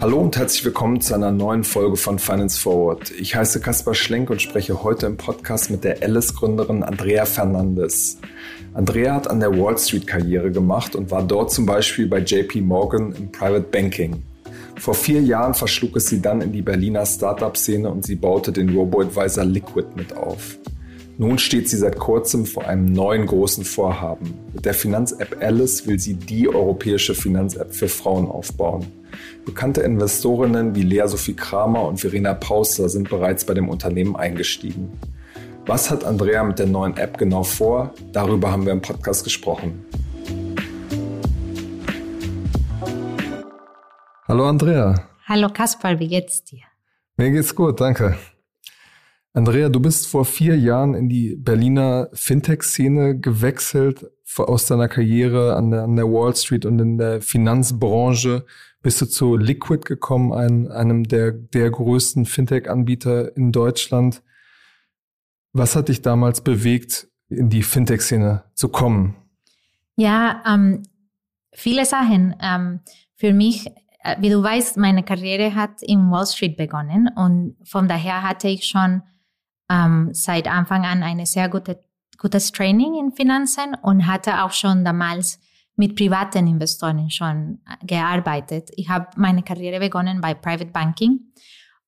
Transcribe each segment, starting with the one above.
Hallo und herzlich willkommen zu einer neuen Folge von Finance Forward. Ich heiße Kaspar Schlenk und spreche heute im Podcast mit der Alice-Gründerin Andrea Fernandes. Andrea hat an der Wall Street Karriere gemacht und war dort zum Beispiel bei JP Morgan im Private Banking. Vor vier Jahren verschlug es sie dann in die Berliner Startup-Szene und sie baute den Robo-Advisor Liquid mit auf. Nun steht sie seit kurzem vor einem neuen großen Vorhaben. Mit der Finanz-App Alice will sie die europäische Finanz-App für Frauen aufbauen. Bekannte Investorinnen wie Lea Sophie Kramer und Verena Pauster sind bereits bei dem Unternehmen eingestiegen. Was hat Andrea mit der neuen App genau vor? Darüber haben wir im Podcast gesprochen. Hallo Andrea. Hallo Kaspar, wie geht's dir? Mir geht's gut, danke. Andrea, du bist vor vier Jahren in die Berliner Fintech-Szene gewechselt, aus deiner Karriere an der, an der Wall Street und in der Finanzbranche bist du zu Liquid gekommen, ein, einem der, der größten Fintech-Anbieter in Deutschland. Was hat dich damals bewegt, in die Fintech-Szene zu kommen? Ja, ähm, viele Sachen. Ähm, für mich, äh, wie du weißt, meine Karriere hat in Wall Street begonnen und von daher hatte ich schon ähm, seit Anfang an eine sehr gute, gutes Training in Finanzen und hatte auch schon damals mit privaten Investoren schon äh, gearbeitet. Ich habe meine Karriere begonnen bei Private Banking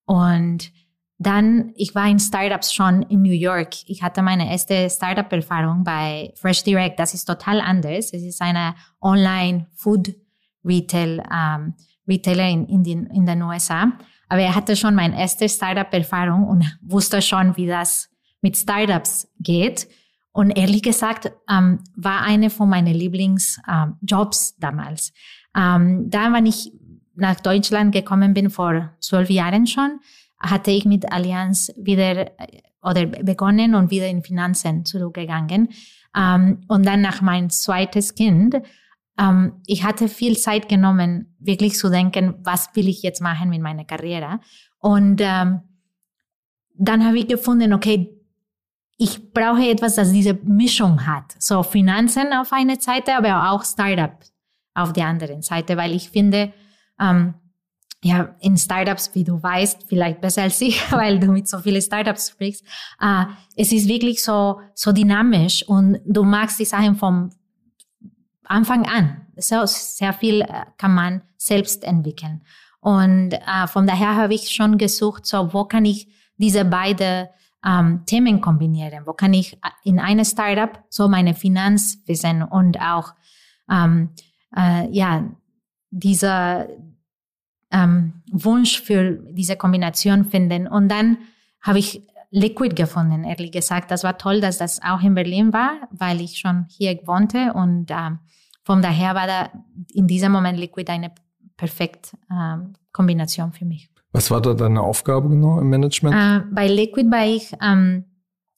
und dann, ich war in Startups schon in New York. Ich hatte meine erste Startup-Erfahrung bei Fresh Direct. Das ist total anders. Es ist eine Online-Food-Retail, ähm, Retailer in, in, den, in den USA. Aber er hatte schon meine erste Startup-Erfahrung und wusste schon, wie das mit Startups geht. Und ehrlich gesagt, ähm, war eine von meinen Lieblingsjobs ähm, damals. Ähm, da, wenn ich nach Deutschland gekommen bin, vor zwölf Jahren schon, hatte ich mit Allianz wieder äh, oder begonnen und wieder in Finanzen zurückgegangen. Ähm, und dann nach mein zweites Kind, ähm, ich hatte viel Zeit genommen, wirklich zu denken, was will ich jetzt machen mit meiner Karriere. Und ähm, dann habe ich gefunden, okay, ich brauche etwas, das diese Mischung hat. So Finanzen auf einer Seite, aber auch Startup auf der anderen Seite, weil ich finde, ähm, ja, in Startups, wie du weißt, vielleicht besser als ich, weil du mit so vielen Startups sprichst, äh, es ist wirklich so, so dynamisch und du magst die Sachen vom Anfang an. So, sehr viel äh, kann man selbst entwickeln. Und äh, von daher habe ich schon gesucht, so, wo kann ich diese beiden ähm, Themen kombinieren? Wo kann ich in einem Startup so meine Finanzwissen und auch ähm, äh, ja dieser ähm, Wunsch für diese Kombination finden? Und dann habe ich Liquid gefunden, ehrlich gesagt. Das war toll, dass das auch in Berlin war, weil ich schon hier wohnte und ähm, von daher war da in diesem Moment Liquid eine perfekte ähm, Kombination für mich. Was war da deine Aufgabe genau im Management? Äh, bei Liquid war ich, ähm,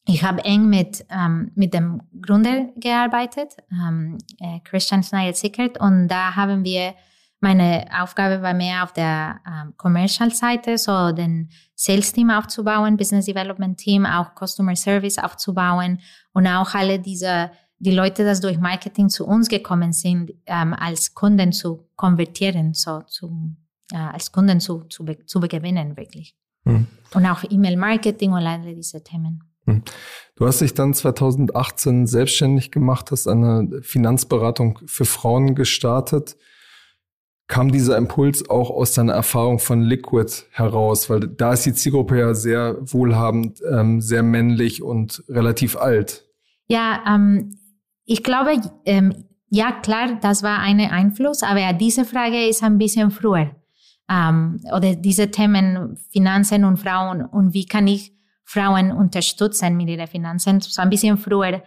ich habe eng mit, ähm, mit dem Gründer gearbeitet, ähm, äh, Christian Schneider-Sickert, und da haben wir, meine Aufgabe war mehr auf der ähm, Commercial-Seite, so den Sales-Team aufzubauen, Business Development-Team, auch Customer Service aufzubauen und auch alle diese die Leute, die durch Marketing zu uns gekommen sind, ähm, als Kunden zu konvertieren, so zu äh, als Kunden zu, zu, zu gewinnen, wirklich. Hm. Und auch E-Mail-Marketing und alle diese Themen. Hm. Du hast dich dann 2018 selbstständig gemacht, hast eine Finanzberatung für Frauen gestartet. Kam dieser Impuls auch aus deiner Erfahrung von Liquid heraus? Weil da ist die Zielgruppe ja sehr wohlhabend, ähm, sehr männlich und relativ alt. Ja, ähm, ich glaube, ähm, ja klar, das war ein Einfluss, aber diese Frage ist ein bisschen früher ähm, oder diese Themen Finanzen und Frauen und wie kann ich Frauen unterstützen mit ihren Finanzen. So ein bisschen früher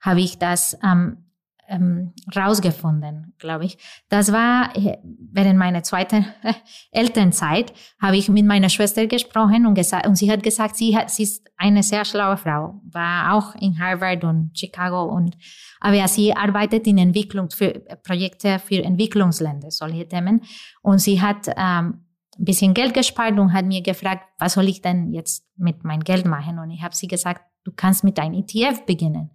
habe ich das ähm, ähm, rausgefunden, glaube ich. Das war äh, während meiner zweiten Elternzeit, habe ich mit meiner Schwester gesprochen und, gesagt, und sie hat gesagt, sie, hat, sie ist eine sehr schlaue Frau, war auch in Harvard und Chicago und aber sie arbeitet in Entwicklung für Projekte für Entwicklungsländer, solche Themen. Und sie hat ähm, ein bisschen Geld gespart und hat mir gefragt, was soll ich denn jetzt mit meinem Geld machen? Und ich habe sie gesagt, du kannst mit einem ETF beginnen.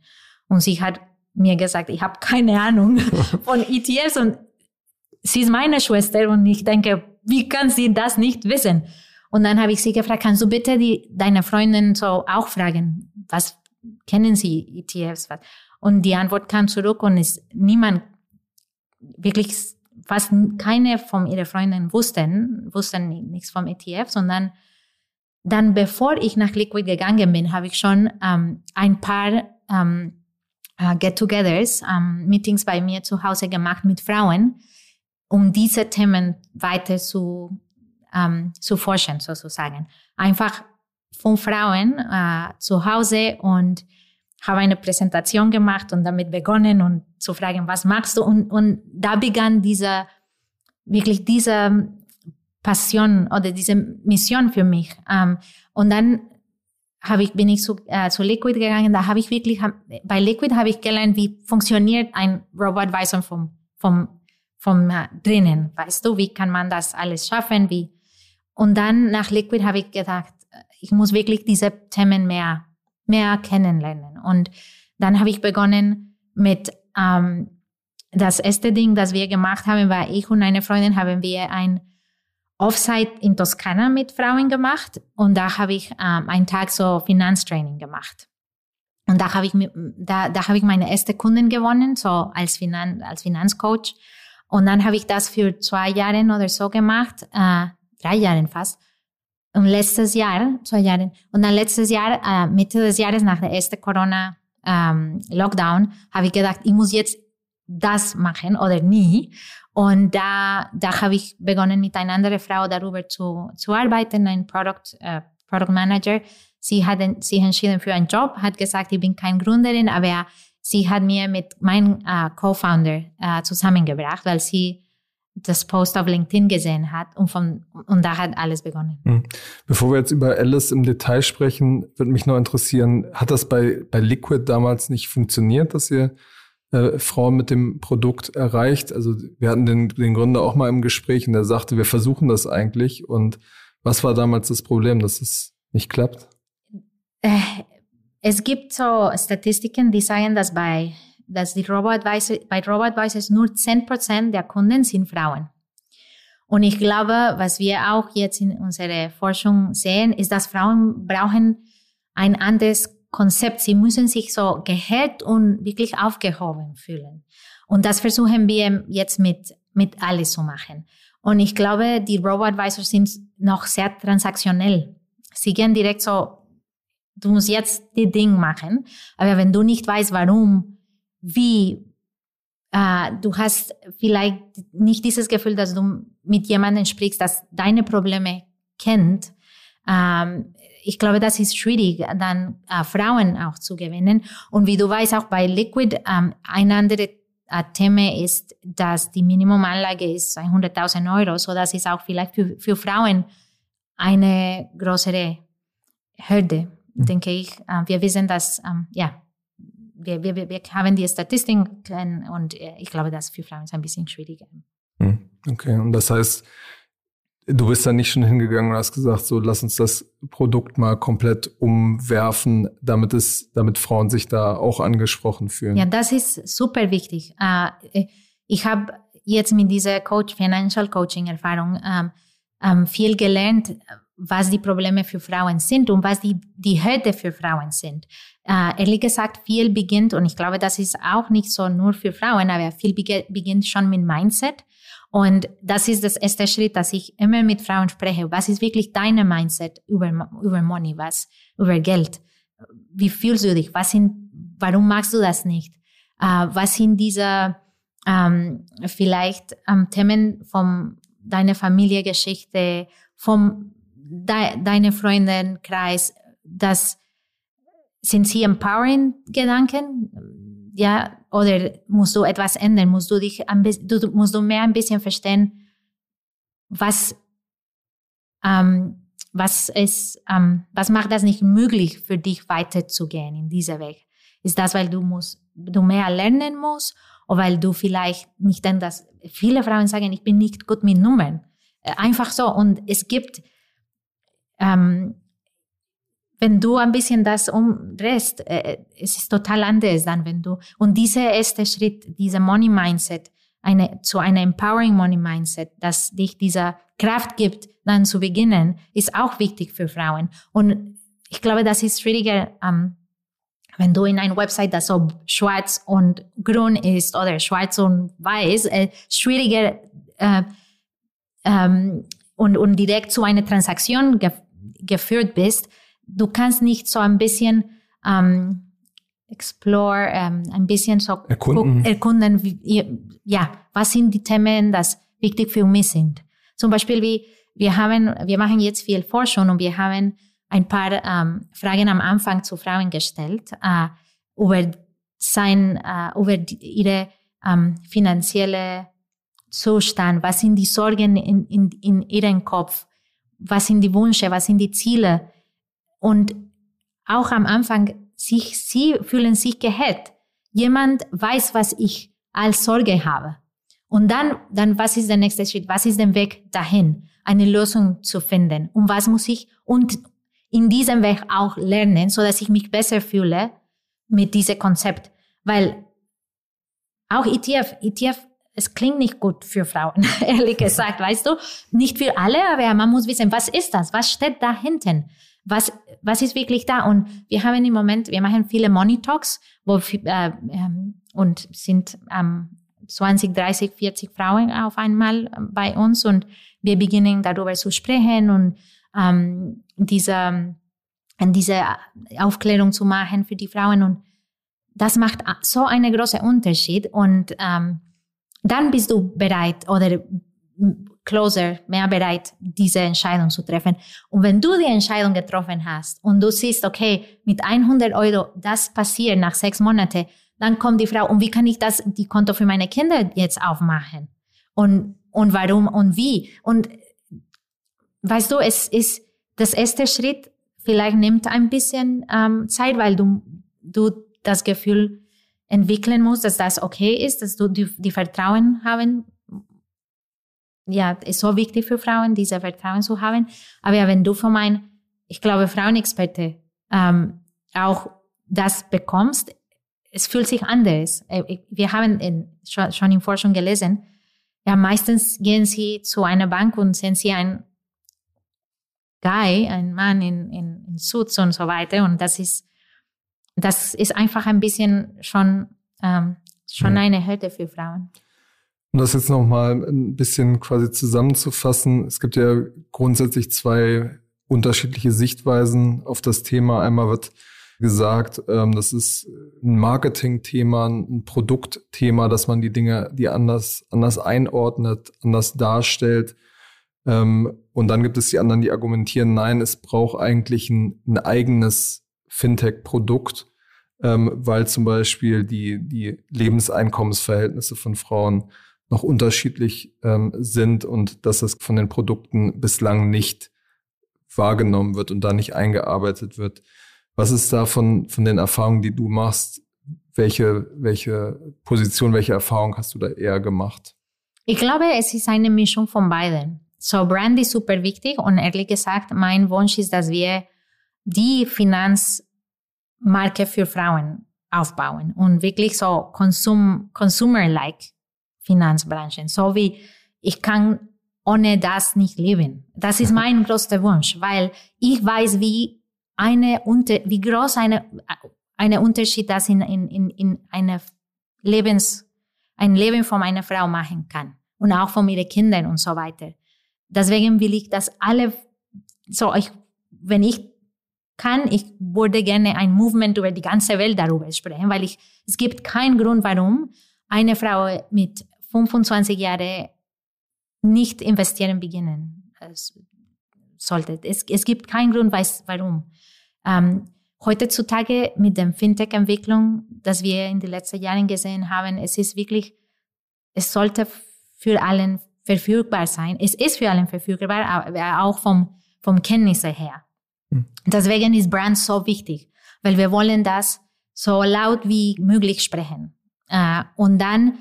Und sie hat mir gesagt, ich habe keine Ahnung von ETFs und sie ist meine Schwester und ich denke, wie kann sie das nicht wissen? Und dann habe ich sie gefragt, kannst du bitte die, deine Freundin so auch fragen, was kennen sie ETFs? Was? Und die Antwort kam zurück und es, niemand, wirklich fast keine von ihren Freunden wussten, wussten nichts vom ETF, sondern dann, bevor ich nach Liquid gegangen bin, habe ich schon ähm, ein paar ähm, uh, Get-togethers, ähm, Meetings bei mir zu Hause gemacht mit Frauen, um diese Themen weiter zu, ähm, zu forschen, sozusagen. Einfach von Frauen äh, zu Hause und habe eine Präsentation gemacht und damit begonnen und zu fragen, was magst du? Und, und da begann diese, wirklich diese Passion oder diese Mission für mich. Ähm, und dann habe ich, bin ich zu, äh, zu Liquid gegangen. Da habe ich wirklich, hab, bei Liquid habe ich gelernt, wie funktioniert ein Robot Advisor vom, vom, vom äh, drinnen. Weißt du, wie kann man das alles schaffen? Wie? Und dann nach Liquid habe ich gedacht, ich muss wirklich diese Themen mehr mehr kennenlernen. Und dann habe ich begonnen mit ähm, das erste Ding, das wir gemacht haben, war ich und eine Freundin haben wir ein Offsite in Toskana mit Frauen gemacht und da habe ich ähm, einen Tag so Finanztraining gemacht. Und da habe ich, da, da habe ich meine erste Kunden gewonnen, so als, Finan als Finanzcoach. Und dann habe ich das für zwei Jahre oder so gemacht, äh, drei Jahre fast. Und letztes Jahr, zwei Jahre, und dann letztes Jahr, äh, Mitte des Jahres nach der ersten Corona-Lockdown, ähm, habe ich gedacht, ich muss jetzt das machen oder nie. Und da, da habe ich begonnen, mit einer anderen Frau darüber zu, zu arbeiten, ein Product, äh, Product Manager. Sie hat sich entschieden für einen Job, hat gesagt, ich bin keine Gründerin, aber sie hat mir mit meinem äh, Co-Founder äh, zusammengebracht, weil sie das Post auf LinkedIn gesehen hat und, von, und da hat alles begonnen. Hm. Bevor wir jetzt über Alice im Detail sprechen, würde mich noch interessieren, hat das bei, bei Liquid damals nicht funktioniert, dass ihr äh, Frauen mit dem Produkt erreicht? Also wir hatten den, den Gründer auch mal im Gespräch und der sagte, wir versuchen das eigentlich. Und was war damals das Problem, dass es nicht klappt? Äh, es gibt so Statistiken, die sagen, dass bei dass die Robo-Advisor, bei Robo-Advisors nur 10% der Kunden sind Frauen. Und ich glaube, was wir auch jetzt in unserer Forschung sehen, ist, dass Frauen brauchen ein anderes Konzept. Sie müssen sich so gehört und wirklich aufgehoben fühlen. Und das versuchen wir jetzt mit, mit alles zu machen. Und ich glaube, die Robo-Advisors sind noch sehr transaktionell. Sie gehen direkt so, du musst jetzt die Ding machen. Aber wenn du nicht weißt, warum wie äh, du hast vielleicht nicht dieses Gefühl, dass du mit jemandem sprichst, das deine Probleme kennt. Ähm, ich glaube, das ist schwierig, dann äh, Frauen auch zu gewinnen. Und wie du weißt, auch bei Liquid, ähm, ein anderes äh, Thema ist, dass die Minimumanlage ist 100.000 Euro. So, das ist auch vielleicht für, für Frauen eine größere Hürde, mhm. denke ich. Äh, wir wissen, dass, ähm, ja, wir, wir, wir haben die Statistiken und äh, ich glaube, das für Frauen ist ein bisschen schwieriger. Hm, okay, und das heißt, du bist da nicht schon hingegangen und hast gesagt, so lass uns das Produkt mal komplett umwerfen, damit es, damit Frauen sich da auch angesprochen fühlen. Ja, das ist super wichtig. Äh, ich habe jetzt mit dieser Coach, Financial Coaching Erfahrung ähm, ähm, viel gelernt, was die Probleme für Frauen sind und was die, die Hürde für Frauen sind. Äh, ehrlich gesagt, viel beginnt, und ich glaube, das ist auch nicht so nur für Frauen, aber viel beginnt schon mit Mindset. Und das ist das erste Schritt, dass ich immer mit Frauen spreche. Was ist wirklich deine Mindset über, über Money, was, über Geld? Wie fühlst du dich? Was sind, warum magst du das nicht? Äh, was sind diese, ähm, vielleicht ähm, Themen von deiner Familiengeschichte, vom de, deine Freundenkreis, das sind sie empowering Gedanken? Ja, oder musst du etwas ändern? Musst du dich, ein bisschen, du, musst du mehr ein bisschen verstehen, was, ähm, was ist, ähm, was macht das nicht möglich für dich weiterzugehen in dieser Weg? Ist das, weil du musst, du mehr lernen musst oder weil du vielleicht nicht denn das, viele Frauen sagen, ich bin nicht gut mit Nummern. Äh, einfach so. Und es gibt, ähm, wenn du ein bisschen das umdrehst, äh, es ist total anders dann, wenn du, und dieser erste Schritt, dieser Money Mindset, eine, zu einer Empowering Money Mindset, das dich dieser Kraft gibt, dann zu beginnen, ist auch wichtig für Frauen. Und ich glaube, das ist schwieriger, ähm, wenn du in einer Website, das so schwarz und grün ist oder schwarz und weiß, äh, schwieriger äh, ähm, und, und direkt zu einer Transaktion ge geführt bist, du kannst nicht so ein bisschen ähm, explore, ähm, ein bisschen so erkunden, erkunden wie, ja, was sind die Themen, das wichtig für mich sind. Zum Beispiel wie wir haben, wir machen jetzt viel Forschung und wir haben ein paar ähm, Fragen am Anfang zu Frauen gestellt äh, über sein, äh, über die, ihre ähm, finanzielle Zustand, was sind die Sorgen in, in, in ihrem Kopf, was sind die Wünsche, was sind die Ziele. Und auch am Anfang, sich, sie fühlen sich gehört. Jemand weiß, was ich als Sorge habe. Und dann, dann, was ist der nächste Schritt? Was ist der Weg dahin? Eine Lösung zu finden. Und was muss ich und in diesem Weg auch lernen, so dass ich mich besser fühle mit diesem Konzept? Weil auch ETF, ETF es klingt nicht gut für Frauen, ehrlich gesagt, weißt du? Nicht für alle, aber man muss wissen, was ist das? Was steht da hinten? Was, was ist wirklich da? Und wir haben im Moment, wir machen viele Money Talks, wo, äh, ähm, und sind ähm, 20, 30, 40 Frauen auf einmal ähm, bei uns. Und wir beginnen darüber zu sprechen und ähm, diese, diese Aufklärung zu machen für die Frauen. Und das macht so einen großen Unterschied. Und ähm, dann bist du bereit oder closer, mehr bereit, diese Entscheidung zu treffen. Und wenn du die Entscheidung getroffen hast und du siehst, okay, mit 100 Euro, das passiert nach sechs Monaten, dann kommt die Frau, und wie kann ich das, die Konto für meine Kinder jetzt aufmachen? Und, und warum und wie? Und weißt du, es ist das erste Schritt, vielleicht nimmt ein bisschen ähm, Zeit, weil du, du das Gefühl entwickeln musst, dass das okay ist, dass du die, die Vertrauen haben. Ja, ist so wichtig für Frauen, diese Vertrauen zu haben. Aber ja, wenn du von meinem, ich glaube, Frauenexperte ähm, auch das bekommst, es fühlt sich anders. Äh, wir haben in, schon in Forschung gelesen, ja, meistens gehen sie zu einer Bank und sehen sie ein Guy, ein Mann in, in, in Suits und so weiter. Und das ist, das ist einfach ein bisschen schon, ähm, schon ja. eine Hürde für Frauen. Um das jetzt nochmal ein bisschen quasi zusammenzufassen, es gibt ja grundsätzlich zwei unterschiedliche Sichtweisen auf das Thema. Einmal wird gesagt, ähm, das ist ein Marketing-Thema, ein Produktthema, dass man die Dinge, die anders, anders einordnet, anders darstellt. Ähm, und dann gibt es die anderen, die argumentieren, nein, es braucht eigentlich ein, ein eigenes Fintech-Produkt, ähm, weil zum Beispiel die, die Lebenseinkommensverhältnisse von Frauen noch unterschiedlich ähm, sind und dass es von den Produkten bislang nicht wahrgenommen wird und da nicht eingearbeitet wird. Was ist da von, von den Erfahrungen, die du machst? Welche, welche Position, welche Erfahrung hast du da eher gemacht? Ich glaube, es ist eine Mischung von beiden. So, Brand ist super wichtig und ehrlich gesagt, mein Wunsch ist, dass wir die Finanzmarke für Frauen aufbauen und wirklich so Konsum, Consumer-like Finanzbranchen. So wie ich kann ohne das nicht leben. Das ist mein größter Wunsch, weil ich weiß, wie eine unter, wie groß eine, eine Unterschied das in, in, in, in eine Lebens, ein Leben von einer Frau machen kann. Und auch von ihren Kindern und so weiter. Deswegen will ich, dass alle, so ich, wenn ich kann, ich würde gerne ein Movement über die ganze Welt darüber sprechen, weil ich, es gibt keinen Grund, warum eine Frau mit 25 Jahren nicht investieren beginnen sollte. Es, es gibt keinen Grund, weiß, warum. Ähm, heutzutage mit der Fintech-Entwicklung, das wir in den letzten Jahren gesehen haben, es ist wirklich, es sollte für allen verfügbar sein. Es ist für allen verfügbar, aber auch vom, vom Kenntnisse her. Mhm. Deswegen ist Brand so wichtig, weil wir wollen das so laut wie möglich sprechen. Äh, und dann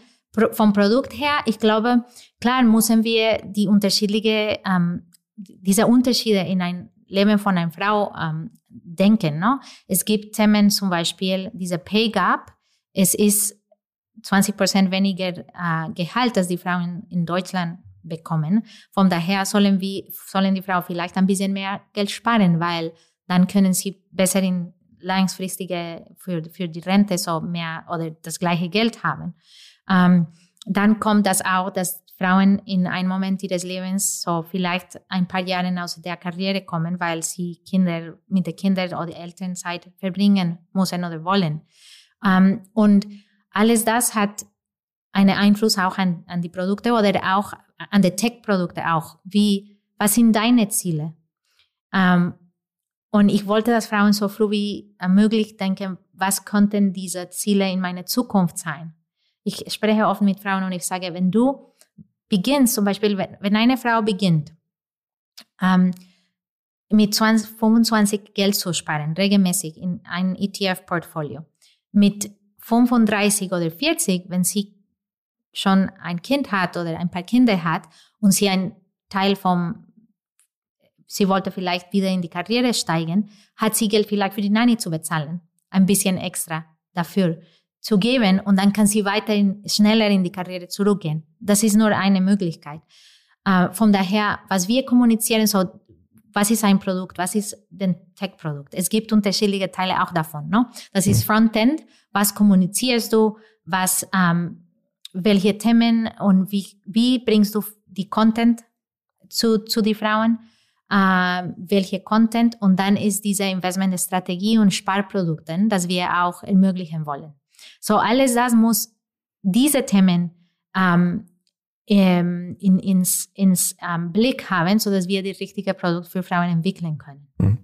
vom Produkt her, ich glaube, klar müssen wir die unterschiedliche, ähm, diese Unterschiede in ein Leben von einer Frau ähm, denken. No? Es gibt Themen, zum Beispiel diese Pay Gap. Es ist 20 Prozent weniger äh, Gehalt, das die Frauen in Deutschland bekommen. Von daher sollen wir, sollen die Frauen vielleicht ein bisschen mehr Geld sparen, weil dann können sie besser in langfristige für, für die Rente so mehr oder das gleiche Geld haben. Ähm, dann kommt das auch, dass Frauen in einem Moment ihres Lebens so vielleicht ein paar Jahre aus der Karriere kommen, weil sie Kinder mit den Kindern oder Elternzeit verbringen müssen oder wollen. Ähm, und alles das hat einen Einfluss auch an, an die Produkte oder auch an die Tech-Produkte auch. Wie, was sind deine Ziele? Ähm, und ich wollte, dass Frauen so früh wie möglich denken, was könnten diese Ziele in meiner Zukunft sein? Ich spreche oft mit Frauen und ich sage, wenn du beginnst, zum Beispiel, wenn, eine Frau beginnt, ähm, mit 20, 25 Geld zu sparen, regelmäßig in ein ETF-Portfolio, mit 35 oder 40, wenn sie schon ein Kind hat oder ein paar Kinder hat und sie ein Teil vom, sie wollte vielleicht wieder in die Karriere steigen, hat sie Geld vielleicht für die Nanny zu bezahlen, ein bisschen extra dafür zu geben und dann kann sie weiter schneller in die Karriere zurückgehen. Das ist nur eine Möglichkeit. Äh, von daher, was wir kommunizieren, so was ist ein Produkt, was ist ein Tech-Produkt. Es gibt unterschiedliche Teile auch davon. No? Das ist mhm. Frontend, was kommunizierst du, was, ähm, welche Themen und wie, wie bringst du die Content zu, zu die Frauen, äh, welche Content und dann ist diese Investmentstrategie und Sparprodukten, das wir auch ermöglichen wollen. So alles das muss diese Themen ähm, ähm, in, ins, ins ähm, Blick haben, so dass wir die richtige Produkt für Frauen entwickeln können. Mhm.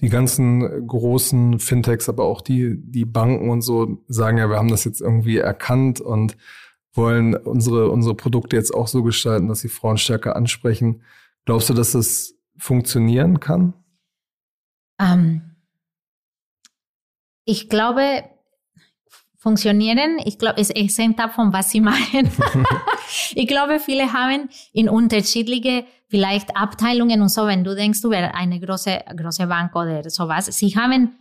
Die ganzen großen Fintechs, aber auch die, die Banken und so sagen ja, wir haben das jetzt irgendwie erkannt und wollen unsere, unsere Produkte jetzt auch so gestalten, dass sie Frauen stärker ansprechen. Glaubst du, dass das funktionieren kann? Ähm, ich glaube, funktionieren. Ich glaube, es, es hängt ab von was sie machen. ich glaube, viele haben in unterschiedliche vielleicht Abteilungen und so, wenn du denkst über eine große, große Bank oder sowas, sie haben,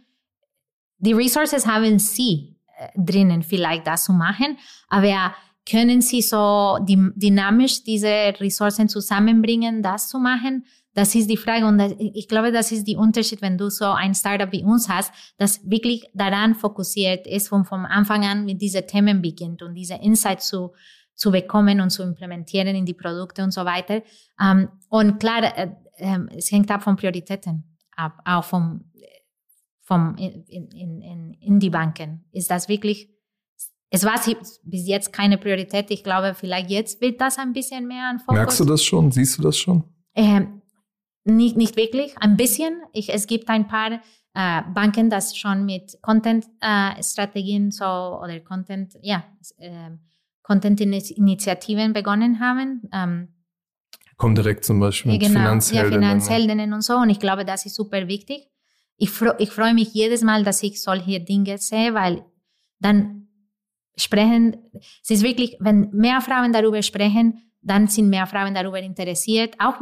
die Resources haben sie äh, drinnen vielleicht das zu machen, aber können sie so dynamisch diese Ressourcen zusammenbringen, das zu machen? Das ist die Frage und das, ich glaube, das ist der Unterschied, wenn du so ein Startup wie uns hast, das wirklich daran fokussiert ist und vom Anfang an mit diesen Themen beginnt und diese Insights zu, zu bekommen und zu implementieren in die Produkte und so weiter. Um, und klar, äh, äh, es hängt ab von Prioritäten ab, auch vom, vom in, in, in, in die Banken. Ist das wirklich es war bis jetzt keine Priorität. Ich glaube, vielleicht jetzt wird das ein bisschen mehr an Fokus. Merkst du das schon? Siehst du das schon? Ähm, nicht, nicht wirklich, ein bisschen. Ich, es gibt ein paar äh, Banken, das schon mit Content-Strategien äh, so oder Content, ja, äh, Content-Initiativen begonnen haben. Ähm, Kommt direkt zum Beispiel mit genau, Finanzheldinnen. Ja, Finanzheldinnen und so. Und ich glaube, das ist super wichtig. Ich, fre ich freue mich jedes Mal, dass ich solche Dinge sehe, weil dann sprechen, es ist wirklich, wenn mehr Frauen darüber sprechen, dann sind mehr Frauen darüber interessiert, auch,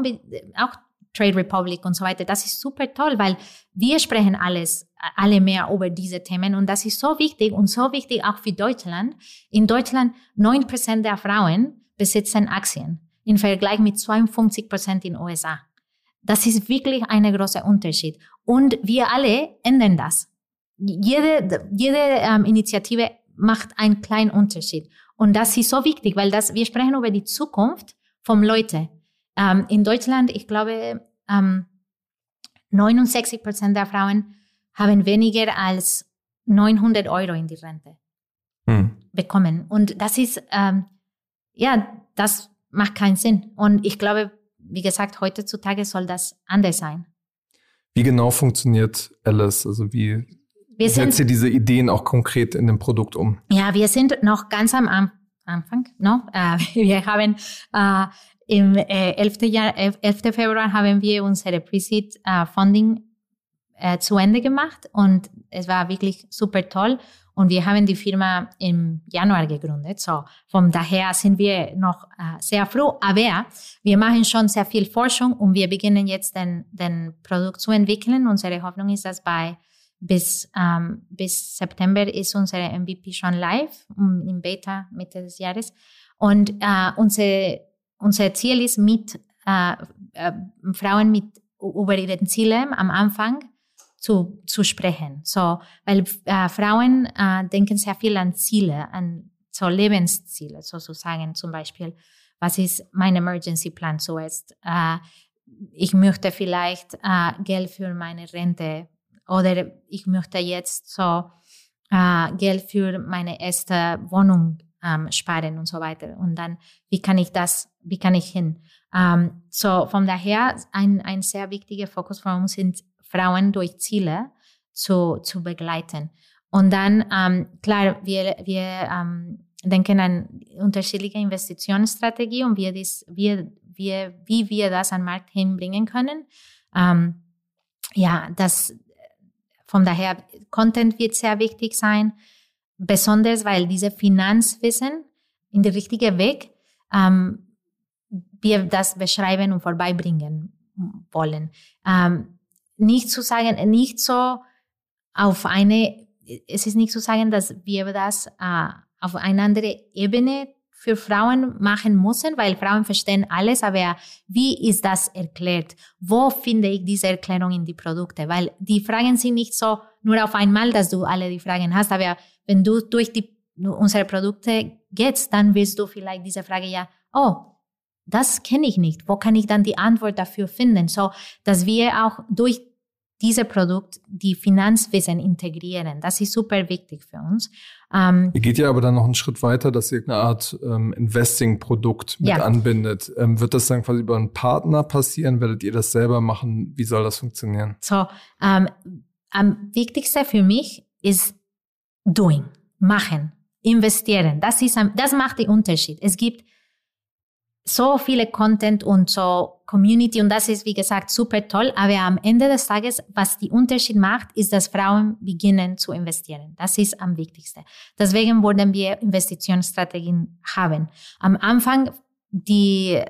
auch Trade Republic und so weiter. Das ist super toll, weil wir sprechen alles, alle mehr über diese Themen und das ist so wichtig und so wichtig auch für Deutschland. In Deutschland, neun Prozent der Frauen besitzen Aktien im Vergleich mit 52 Prozent in den USA. Das ist wirklich ein großer Unterschied. Und wir alle ändern das. Jede, jede ähm, Initiative macht einen kleinen Unterschied. Und das ist so wichtig, weil das, wir sprechen über die Zukunft von Leuten. Ähm, in Deutschland, ich glaube, ähm, 69 Prozent der Frauen haben weniger als 900 Euro in die Rente hm. bekommen. Und das ist, ähm, ja, das macht keinen Sinn. Und ich glaube, wie gesagt, heutzutage soll das anders sein. Wie genau funktioniert Alice? Also wie wir setzt ihr diese Ideen auch konkret in dem Produkt um? Ja, wir sind noch ganz am Anfang. No? Äh, wir haben äh, im äh, 11. Jahr, 11. Februar haben wir unsere Pre-Seed äh, Funding äh, zu Ende gemacht und es war wirklich super toll. Und wir haben die Firma im Januar gegründet. So, von daher sind wir noch äh, sehr froh. Aber wir machen schon sehr viel Forschung und wir beginnen jetzt den, den Produkt zu entwickeln. Unsere Hoffnung ist, dass bei bis, ähm, bis September ist unsere MVP schon live, im Beta Mitte des Jahres. Und äh, unser, unser Ziel ist, mit äh, äh, Frauen mit über ihre Ziele am Anfang zu, zu sprechen. So, weil äh, Frauen äh, denken sehr viel an Ziele, an so Lebensziele sozusagen. Zum Beispiel, was ist mein Emergency Plan zuerst? Äh, ich möchte vielleicht äh, Geld für meine Rente oder ich möchte jetzt so äh, Geld für meine erste Wohnung ähm, sparen und so weiter. Und dann, wie kann ich das, wie kann ich hin? Ähm, so von daher ein, ein sehr wichtiger Fokus von uns sind Frauen durch Ziele zu, zu begleiten. Und dann, ähm, klar, wir, wir ähm, denken an unterschiedliche Investitionsstrategien und wie, das, wie, wie, wie wir das an den Markt hinbringen können. Ähm, ja, das, von daher, Content wird sehr wichtig sein, besonders weil diese Finanzwissen in der richtigen Weg ähm, wir das beschreiben und vorbeibringen wollen. Ähm, nicht zu sagen, nicht so auf eine, es ist nicht zu sagen, dass wir das äh, auf eine andere Ebene für Frauen machen müssen, weil Frauen verstehen alles, aber wie ist das erklärt? Wo finde ich diese Erklärung in die Produkte? Weil die Fragen sind nicht so nur auf einmal, dass du alle die Fragen hast, aber wenn du durch die, unsere Produkte gehst, dann wirst du vielleicht diese Frage ja, oh, das kenne ich nicht. Wo kann ich dann die Antwort dafür finden? So, dass wir auch durch diese Produkt die Finanzwesen integrieren. Das ist super wichtig für uns. Ähm, ihr geht ja aber dann noch einen Schritt weiter, dass ihr eine Art ähm, Investing-Produkt mit ja. anbindet. Ähm, wird das dann quasi über einen Partner passieren? Werdet ihr das selber machen? Wie soll das funktionieren? So, ähm, am wichtigsten für mich ist doing, machen, investieren. Das ist, das macht den Unterschied. Es gibt so viele Content und so Community und das ist, wie gesagt, super toll. Aber am Ende des Tages, was die Unterschied macht, ist, dass Frauen beginnen zu investieren. Das ist am wichtigsten. Deswegen wollen wir Investitionsstrategien haben. Am Anfang, die,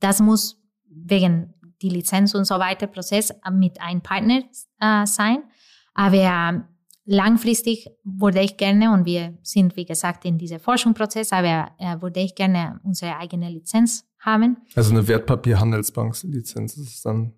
das muss wegen die Lizenz und so weiter Prozess mit einem Partner äh, sein. Aber langfristig würde ich gerne, und wir sind, wie gesagt, in diesem Forschungsprozess, aber äh, würde ich gerne unsere eigene Lizenz haben. Also eine Wertpapierhandelsbank-Lizenz ist es dann?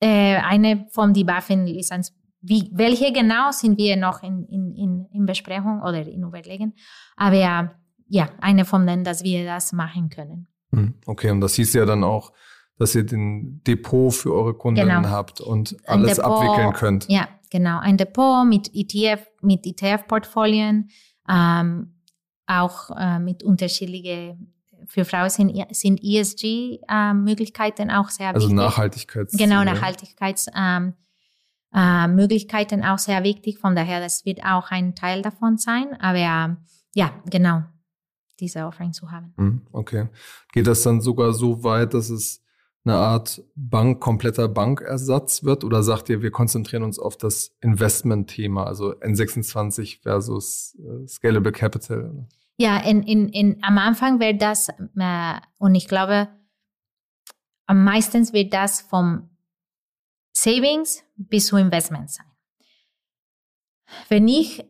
Äh, eine von die BaFin-Lizenz. Wie, welche genau sind wir noch in, in, in, in Besprechung oder in Überlegen. Aber ja, eine von denen, dass wir das machen können. Hm, okay, und das hieß ja dann auch, dass ihr den Depot für eure Kundinnen genau. habt und alles Depot, abwickeln könnt. Ja, genau. Ein Depot mit ETF, mit ETF-Portfolien, ähm, auch äh, mit unterschiedlichen für Frauen sind, sind ESG-Möglichkeiten äh, auch sehr also wichtig. Also Nachhaltigkeits. Genau, Nachhaltigkeitsmöglichkeiten ähm, äh, auch sehr wichtig. Von daher, das wird auch ein Teil davon sein. Aber äh, ja, genau, diese Offering zu haben. Hm, okay. Geht das dann sogar so weit, dass es eine Art Bank, kompletter Bankersatz wird? Oder sagt ihr, wir konzentrieren uns auf das Investment-Thema, also N26 versus äh, Scalable Capital? Ja, in, in, in, am Anfang wird das, äh, und ich glaube, am meisten wird das vom Savings bis zu Investment sein. Wenn ich,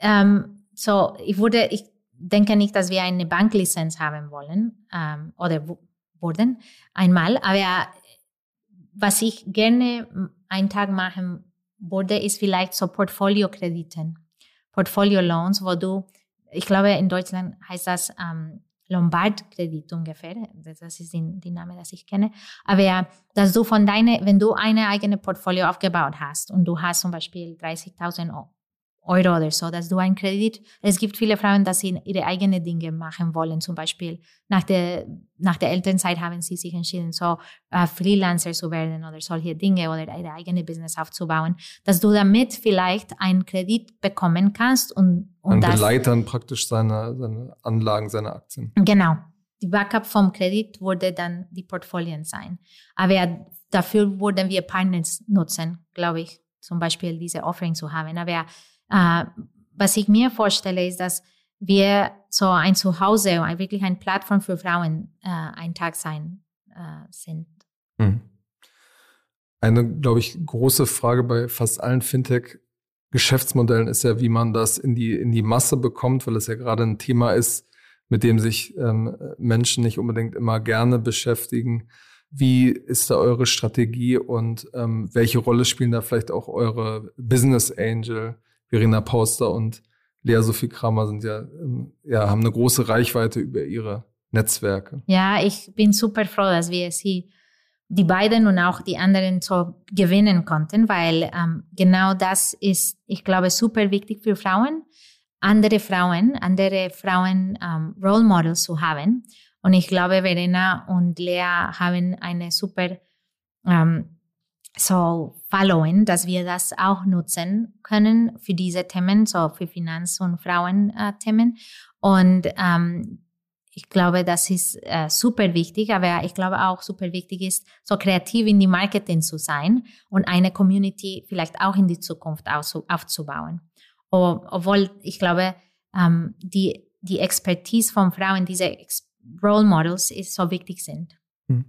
ähm, so, ich würde, ich denke nicht, dass wir eine Banklizenz haben wollen ähm, oder wurden einmal, aber was ich gerne einen Tag machen würde, ist vielleicht so Portfolio-Krediten, Portfolio-Loans, wo du ich glaube, in Deutschland heißt das ähm, Lombard-Kredit ungefähr. Das ist die, Name, das ich kenne. Aber dass du von deine, wenn du eine eigene Portfolio aufgebaut hast und du hast zum Beispiel 30.000 Euro oder so, dass du einen Kredit, es gibt viele Frauen, dass sie ihre eigenen Dinge machen wollen. Zum Beispiel nach der, nach der Elternzeit haben sie sich entschieden, so uh, Freelancer zu werden oder solche Dinge oder ihre eigene Business aufzubauen, dass du damit vielleicht einen Kredit bekommen kannst und, und das. Beleitern praktisch seine, seine Anlagen, seine Aktien. Genau. Die Backup vom Kredit würde dann die Portfolien sein. Aber dafür würden wir Partners nutzen, glaube ich, zum Beispiel diese Offering zu haben. Aber äh, was ich mir vorstelle, ist, dass wir so ein Zuhause, wirklich eine Plattform für Frauen äh, ein Tag sein äh, sind. Hm. Eine, glaube ich, große Frage bei fast allen Fintech-Geschäftsmodellen ist ja, wie man das in die, in die Masse bekommt, weil es ja gerade ein Thema ist, mit dem sich ähm, Menschen nicht unbedingt immer gerne beschäftigen. Wie ist da eure Strategie und ähm, welche Rolle spielen da vielleicht auch eure Business Angel, Verena Pauster und Lea Sophie Kramer sind ja, ähm, ja, haben eine große Reichweite über ihre Netzwerke. Ja, ich bin super froh, dass wir sie, die beiden und auch die anderen so gewinnen konnten, weil ähm, genau das ist, ich glaube, super wichtig für Frauen, andere Frauen, andere Frauen ähm, Role Models zu haben. Und ich glaube, Verena und Lea haben eine super ähm, so Following, dass wir das auch nutzen können für diese Themen, so für Finanz- und Frauenthemen. Und ähm, ich glaube, das ist äh, super wichtig, aber ich glaube auch super wichtig ist, so kreativ in die Marketing zu sein und eine Community vielleicht auch in die Zukunft aufzubauen. Obwohl ich glaube, ähm, die, die Expertise von Frauen, diese Role Models, ist so wichtig sind. Hm.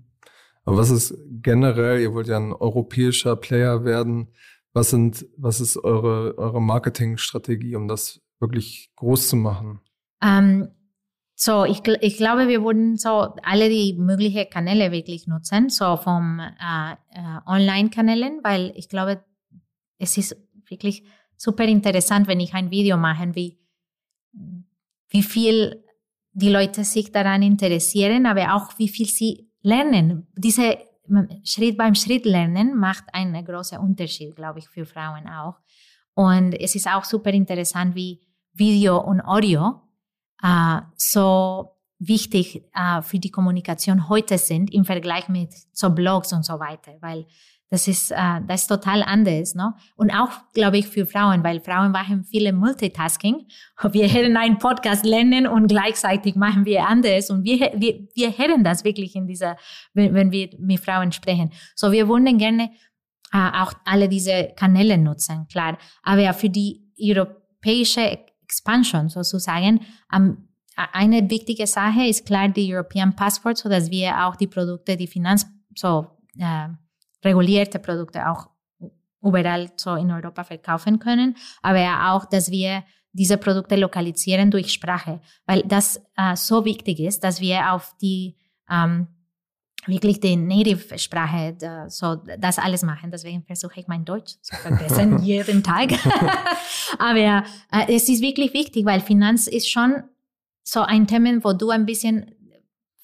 Aber was ist generell, ihr wollt ja ein europäischer Player werden, was sind, was ist eure, eure Marketingstrategie, um das wirklich groß zu machen? Ähm, so, ich, ich glaube, wir würden so alle die möglichen Kanäle wirklich nutzen, so vom äh, äh, Online-Kanälen, weil ich glaube, es ist wirklich super interessant, wenn ich ein Video mache, wie, wie viel die Leute sich daran interessieren, aber auch wie viel sie lernen. Diese Schritt beim Schritt lernen macht einen großen Unterschied, glaube ich, für Frauen auch. Und es ist auch super interessant, wie Video und Audio äh, so wichtig äh, für die Kommunikation heute sind im Vergleich mit so Blogs und so weiter, weil das ist, äh, das ist total anders. Ne? Und auch, glaube ich, für Frauen, weil Frauen machen viele Multitasking. Wir hören einen Podcast lernen und gleichzeitig machen wir anders. Und wir, wir, wir hören das wirklich in dieser, wenn, wenn wir mit Frauen sprechen. So, wir wollen gerne äh, auch alle diese Kanäle nutzen, klar. Aber für die europäische Expansion sozusagen, ähm, eine wichtige Sache ist klar die European Passport, so dass wir auch die Produkte, die Finanz, so, äh, regulierte Produkte auch überall so in Europa verkaufen können, aber auch, dass wir diese Produkte lokalisieren durch Sprache, weil das äh, so wichtig ist, dass wir auf die ähm, wirklich die Native-Sprache so das alles machen. Deswegen versuche ich mein Deutsch zu verbessern jeden Tag. aber äh, es ist wirklich wichtig, weil Finanz ist schon so ein Thema, wo du ein bisschen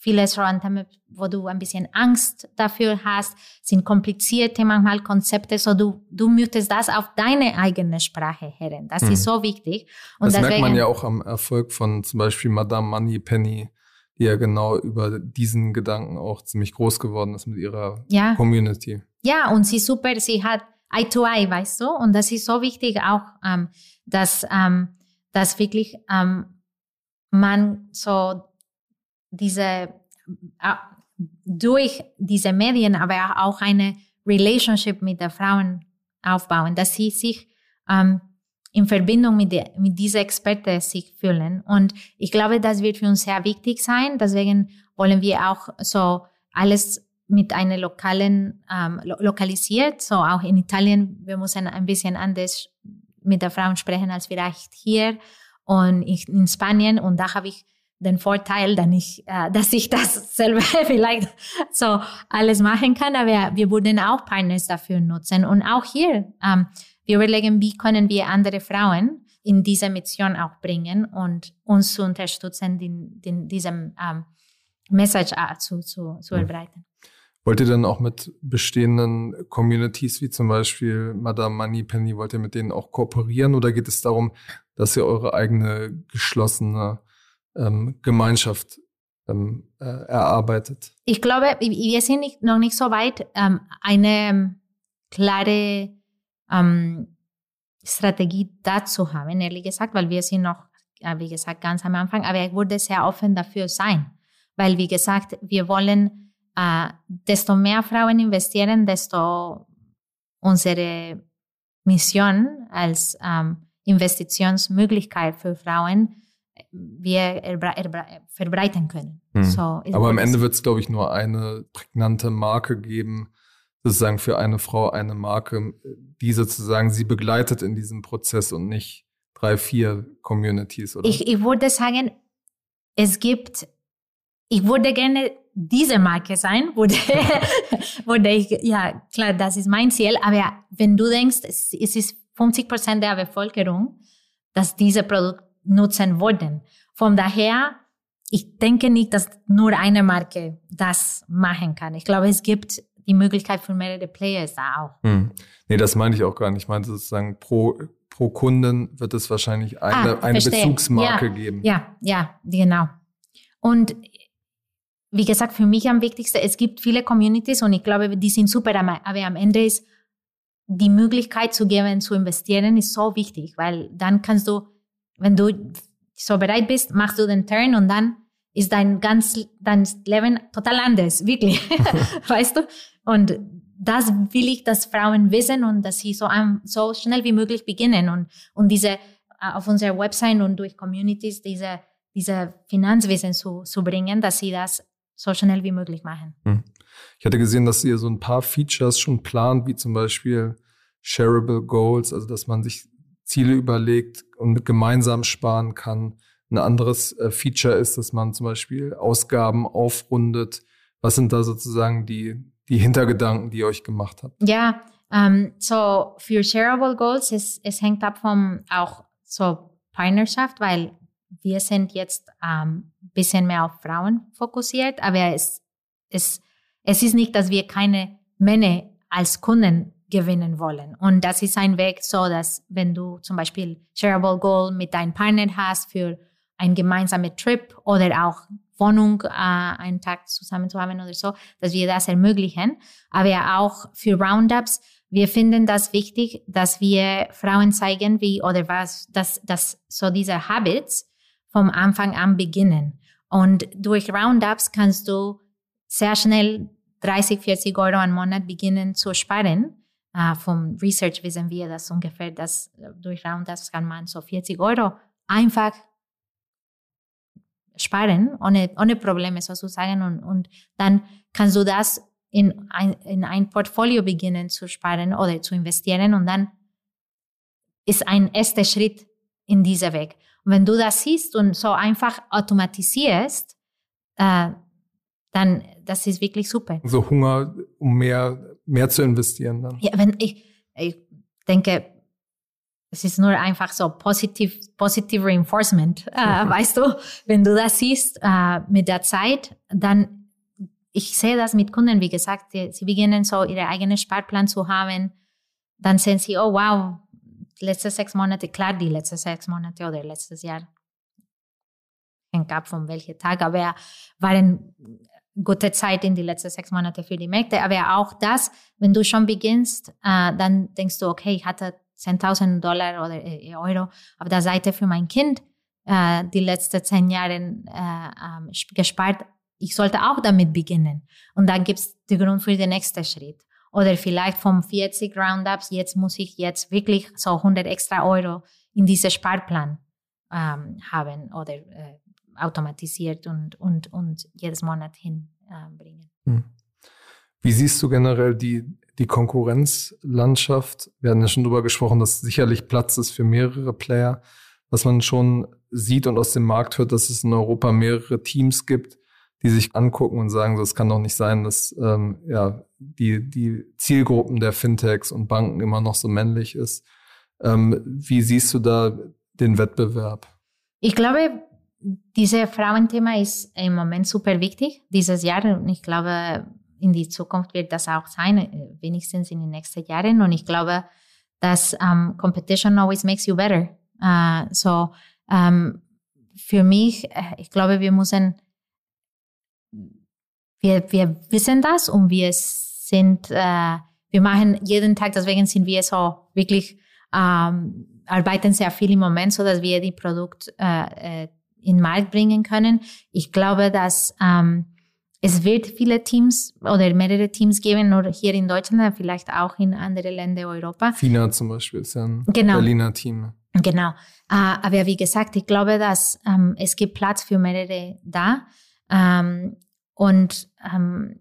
viele Restaurants, wo du ein bisschen Angst dafür hast, sind komplizierte manchmal Konzepte, so du, du möchtest das auf deine eigene Sprache hören. Das hm. ist so wichtig. Und das merkt man ja auch am Erfolg von zum Beispiel Madame Money Penny, die ja genau über diesen Gedanken auch ziemlich groß geworden ist mit ihrer ja. Community. Ja, und sie ist super, sie hat Eye to Eye, weißt du? Und das ist so wichtig auch, ähm, dass, ähm, dass wirklich ähm, man so diese, äh, durch diese Medien, aber auch eine Relationship mit der Frauen aufbauen, dass sie sich ähm, in Verbindung mit, der, mit dieser Experte sich fühlen. Und ich glaube, das wird für uns sehr wichtig sein. Deswegen wollen wir auch so alles mit einer lokalen, ähm, lo lokalisiert, so auch in Italien, wir müssen ein bisschen anders mit der Frauen sprechen als vielleicht hier und in Spanien. Und da habe ich den Vorteil, dass ich, äh, dass ich das selber vielleicht so alles machen kann, aber wir würden auch Partners dafür nutzen. Und auch hier, ähm, wir überlegen, wie können wir andere Frauen in diese Mission auch bringen und uns zu unterstützen, den, den, diesem ähm, Message äh, zu, zu, zu verbreiten. Wollt ihr dann auch mit bestehenden Communities wie zum Beispiel Madame Money Penny, wollt ihr mit denen auch kooperieren oder geht es darum, dass ihr eure eigene geschlossene ähm, Gemeinschaft ähm, äh, erarbeitet? Ich glaube, wir sind nicht, noch nicht so weit, ähm, eine klare ähm, Strategie dazu haben, ehrlich gesagt, weil wir sind noch, äh, wie gesagt, ganz am Anfang, aber ich würde sehr offen dafür sein, weil, wie gesagt, wir wollen, äh, desto mehr Frauen investieren, desto unsere Mission als ähm, Investitionsmöglichkeit für Frauen wir verbreiten können. Hm. So, Aber am Ende wird es, glaube ich, nur eine prägnante Marke geben, sozusagen für eine Frau eine Marke, die sozusagen sie begleitet in diesem Prozess und nicht drei, vier Communities, oder? Ich, ich würde sagen, es gibt, ich würde gerne diese Marke sein, würde, würde ich, ja, klar, das ist mein Ziel, aber wenn du denkst, es, ist 50 Prozent der Bevölkerung, dass diese Produkte nutzen würden. Von daher, ich denke nicht, dass nur eine Marke das machen kann. Ich glaube, es gibt die Möglichkeit für mehrere Players da auch. Hm. Nee, das meine ich auch gar nicht. Ich meine sozusagen pro, pro Kunden wird es wahrscheinlich eine, ah, eine Bezugsmarke ja, geben. Ja, ja, genau. Und wie gesagt, für mich am wichtigsten, es gibt viele Communities und ich glaube, die sind super, aber am Ende ist die Möglichkeit zu geben, zu investieren, ist so wichtig, weil dann kannst du, wenn du so bereit bist, machst du den Turn und dann ist dein ganz, dein Leben total anders, wirklich. weißt du? Und das will ich, dass Frauen wissen und dass sie so, so schnell wie möglich beginnen und, und diese, äh, auf unserer Website und durch Communities diese, diese Finanzwissen zu, zu bringen, dass sie das so schnell wie möglich machen. Hm. Ich hatte gesehen, dass ihr so ein paar Features schon plant, wie zum Beispiel Shareable Goals, also dass man sich Ziele überlegt und gemeinsam sparen kann. Ein anderes äh, Feature ist, dass man zum Beispiel Ausgaben aufrundet. Was sind da sozusagen die, die Hintergedanken, die ihr euch gemacht habt? Ja, um, ähm, so für Shareable Goals, es, es hängt ab vom auch so Partnerschaft, weil wir sind jetzt ähm, bisschen mehr auf Frauen fokussiert, aber es, es, es ist nicht, dass wir keine Männer als Kunden gewinnen wollen. Und das ist ein Weg so, dass wenn du zum Beispiel Shareable Goal mit deinem Partner hast für ein gemeinsamer Trip oder auch Wohnung äh, einen Tag zusammen zu haben oder so, dass wir das ermöglichen. Aber auch für Roundups, wir finden das wichtig, dass wir Frauen zeigen, wie oder was, dass, dass so diese Habits vom Anfang an beginnen. Und durch Roundups kannst du sehr schnell 30, 40 Euro am Monat beginnen zu sparen. Uh, vom Research wissen wir, dass ungefähr das, durch Roundups kann man so 40 Euro einfach sparen, ohne, ohne Probleme sozusagen. Und, und dann kannst du das in ein, in ein Portfolio beginnen zu sparen oder zu investieren. Und dann ist ein erster Schritt in dieser Weg. Und wenn du das siehst und so einfach automatisierst, äh, dann das ist wirklich super. So Hunger, um mehr, mehr zu investieren dann. Ja, wenn ich, ich denke, es ist nur einfach so positiv, positive Reinforcement, äh, weißt du? Wenn du das siehst äh, mit der Zeit, dann, ich sehe das mit Kunden, wie gesagt, die, sie beginnen so ihre eigene Sparplan zu haben, dann sehen sie, oh wow, letzte sechs Monate, klar, die letzten sechs Monate oder letztes Jahr, hängt ab von welchem Tag, aber waren gute Zeit in die letzten sechs Monate für die Märkte. Aber auch das, wenn du schon beginnst, äh, dann denkst du, okay, ich hatte 10.000 Dollar oder äh, Euro auf der Seite für mein Kind äh, die letzten zehn Jahre äh, ähm, gespart. Ich sollte auch damit beginnen. Und dann gibt es den Grund für den nächsten Schritt. Oder vielleicht vom 40 Roundups, jetzt muss ich jetzt wirklich so 100 extra Euro in diese Sparplan ähm, haben oder äh, automatisiert und, und, und jedes Monat hinbringen. Äh, hm. Wie siehst du generell die, die Konkurrenzlandschaft? Wir hatten ja schon darüber gesprochen, dass sicherlich Platz ist für mehrere Player. Was man schon sieht und aus dem Markt hört, dass es in Europa mehrere Teams gibt, die sich angucken und sagen, so, es kann doch nicht sein, dass ähm, ja, die, die Zielgruppen der Fintechs und Banken immer noch so männlich ist. Ähm, wie siehst du da den Wettbewerb? Ich glaube, dieses Frauenthema ist im Moment super wichtig dieses Jahr und ich glaube, in die Zukunft wird das auch sein, äh, wenigstens in den nächsten Jahren. Und ich glaube, dass um, Competition always makes you better. Uh, so um, für mich, äh, ich glaube, wir müssen wir, wir wissen das und wir sind, äh, wir machen jeden Tag, deswegen sind wir so wirklich, ähm, arbeiten sehr viel im Moment, so dass wir die Produkt äh, äh, in den Markt bringen können. Ich glaube, dass ähm, es wird viele Teams oder mehrere Teams geben, nur hier in Deutschland, vielleicht auch in andere Länder Europa. FINA zum Beispiel ist ja ein genau. Berliner Team. Genau. Äh, aber wie gesagt, ich glaube, dass ähm, es gibt Platz für mehrere da. Ähm, und ähm,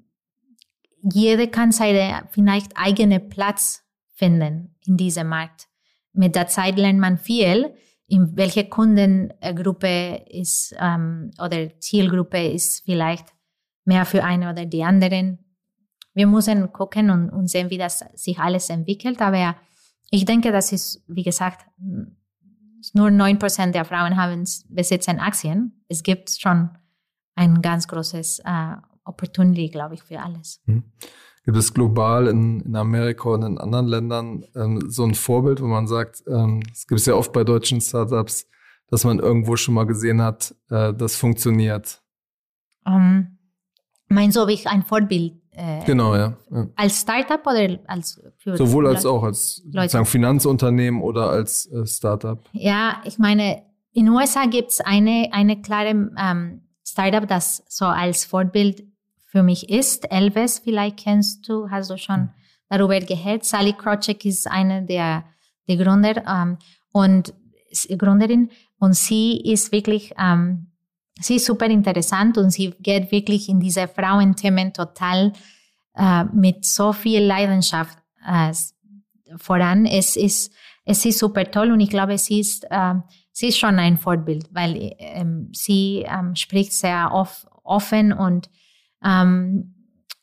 jeder kann seine vielleicht eigene Platz finden in diesem Markt. Mit der Zeit lernt man viel, in welche Kundengruppe ist ähm, oder Zielgruppe ist vielleicht mehr für eine oder die anderen. Wir müssen gucken und, und sehen, wie das sich alles entwickelt. Aber ich denke, das ist, wie gesagt, nur neun Prozent der Frauen haben besitzen Aktien. Es gibt schon ein ganz großes äh, Opportunity, glaube ich, für alles. Hm. Gibt es global in, in Amerika und in anderen Ländern ähm, so ein Vorbild, wo man sagt, ähm, es gibt es ja oft bei deutschen Startups, dass man irgendwo schon mal gesehen hat, äh, das funktioniert? Um, ähm, meinst du, ob ich ein Vorbild äh, genau, ja. ja. Als Startup oder als für Sowohl als auch als sozusagen Finanzunternehmen oder als äh, Startup. Ja, ich meine, in den USA gibt es eine, eine klare ähm, Startup, das so als Vorbild für mich ist. Elvis, vielleicht kennst du, hast du schon mhm. darüber gehört. Sally Krawcheck ist eine der, der Gründer ähm, und Gründerin und sie ist wirklich, ähm, sie ist super interessant und sie geht wirklich in diese Frauenthemen total äh, mit so viel Leidenschaft äh, voran. Es ist, es ist super toll und ich glaube, sie ist, äh, sie ist schon ein Vorbild, weil ähm, sie ähm, spricht sehr oft, offen und ähm,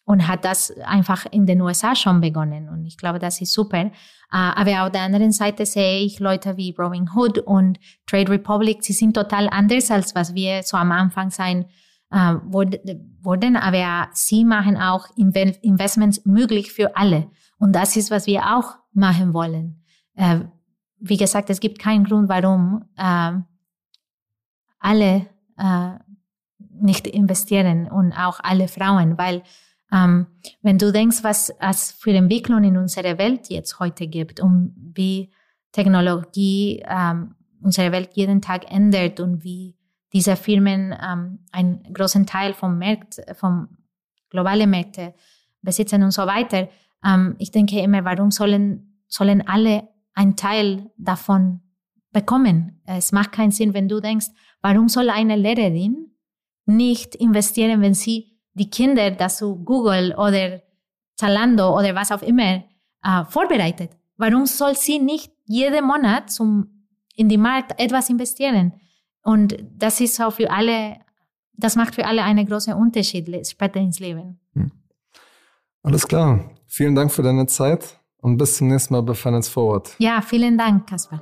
und hat das einfach in den USA schon begonnen. Und ich glaube, das ist super. Äh, aber auf der anderen Seite sehe ich Leute wie Robin Hood und Trade Republic, sie sind total anders, als was wir so am Anfang sein äh, wurden. Aber sie machen auch Investments möglich für alle. Und das ist, was wir auch machen wollen. Äh, wie gesagt, es gibt keinen Grund, warum äh, alle äh, nicht investieren und auch alle Frauen, weil ähm, wenn du denkst, was es für Entwicklung in unserer Welt jetzt heute gibt und wie Technologie ähm, unsere Welt jeden Tag ändert und wie diese Firmen ähm, einen großen Teil vom Markt, vom globalen Märkte besitzen und so weiter. Ähm, ich denke immer, warum sollen, sollen alle einen Teil davon bekommen? Es macht keinen Sinn, wenn du denkst, warum soll eine Lehrerin nicht investieren, wenn sie die Kinder dazu Google oder Zalando oder was auch immer äh, vorbereitet. Warum soll sie nicht jeden Monat zum, in die Markt etwas investieren? Und das ist auch für alle, das macht für alle einen großen Unterschied später ins Leben. Hm. Alles klar. Vielen Dank für deine Zeit und bis zum nächsten Mal bei Finance Forward. Ja, vielen Dank, Kaspar.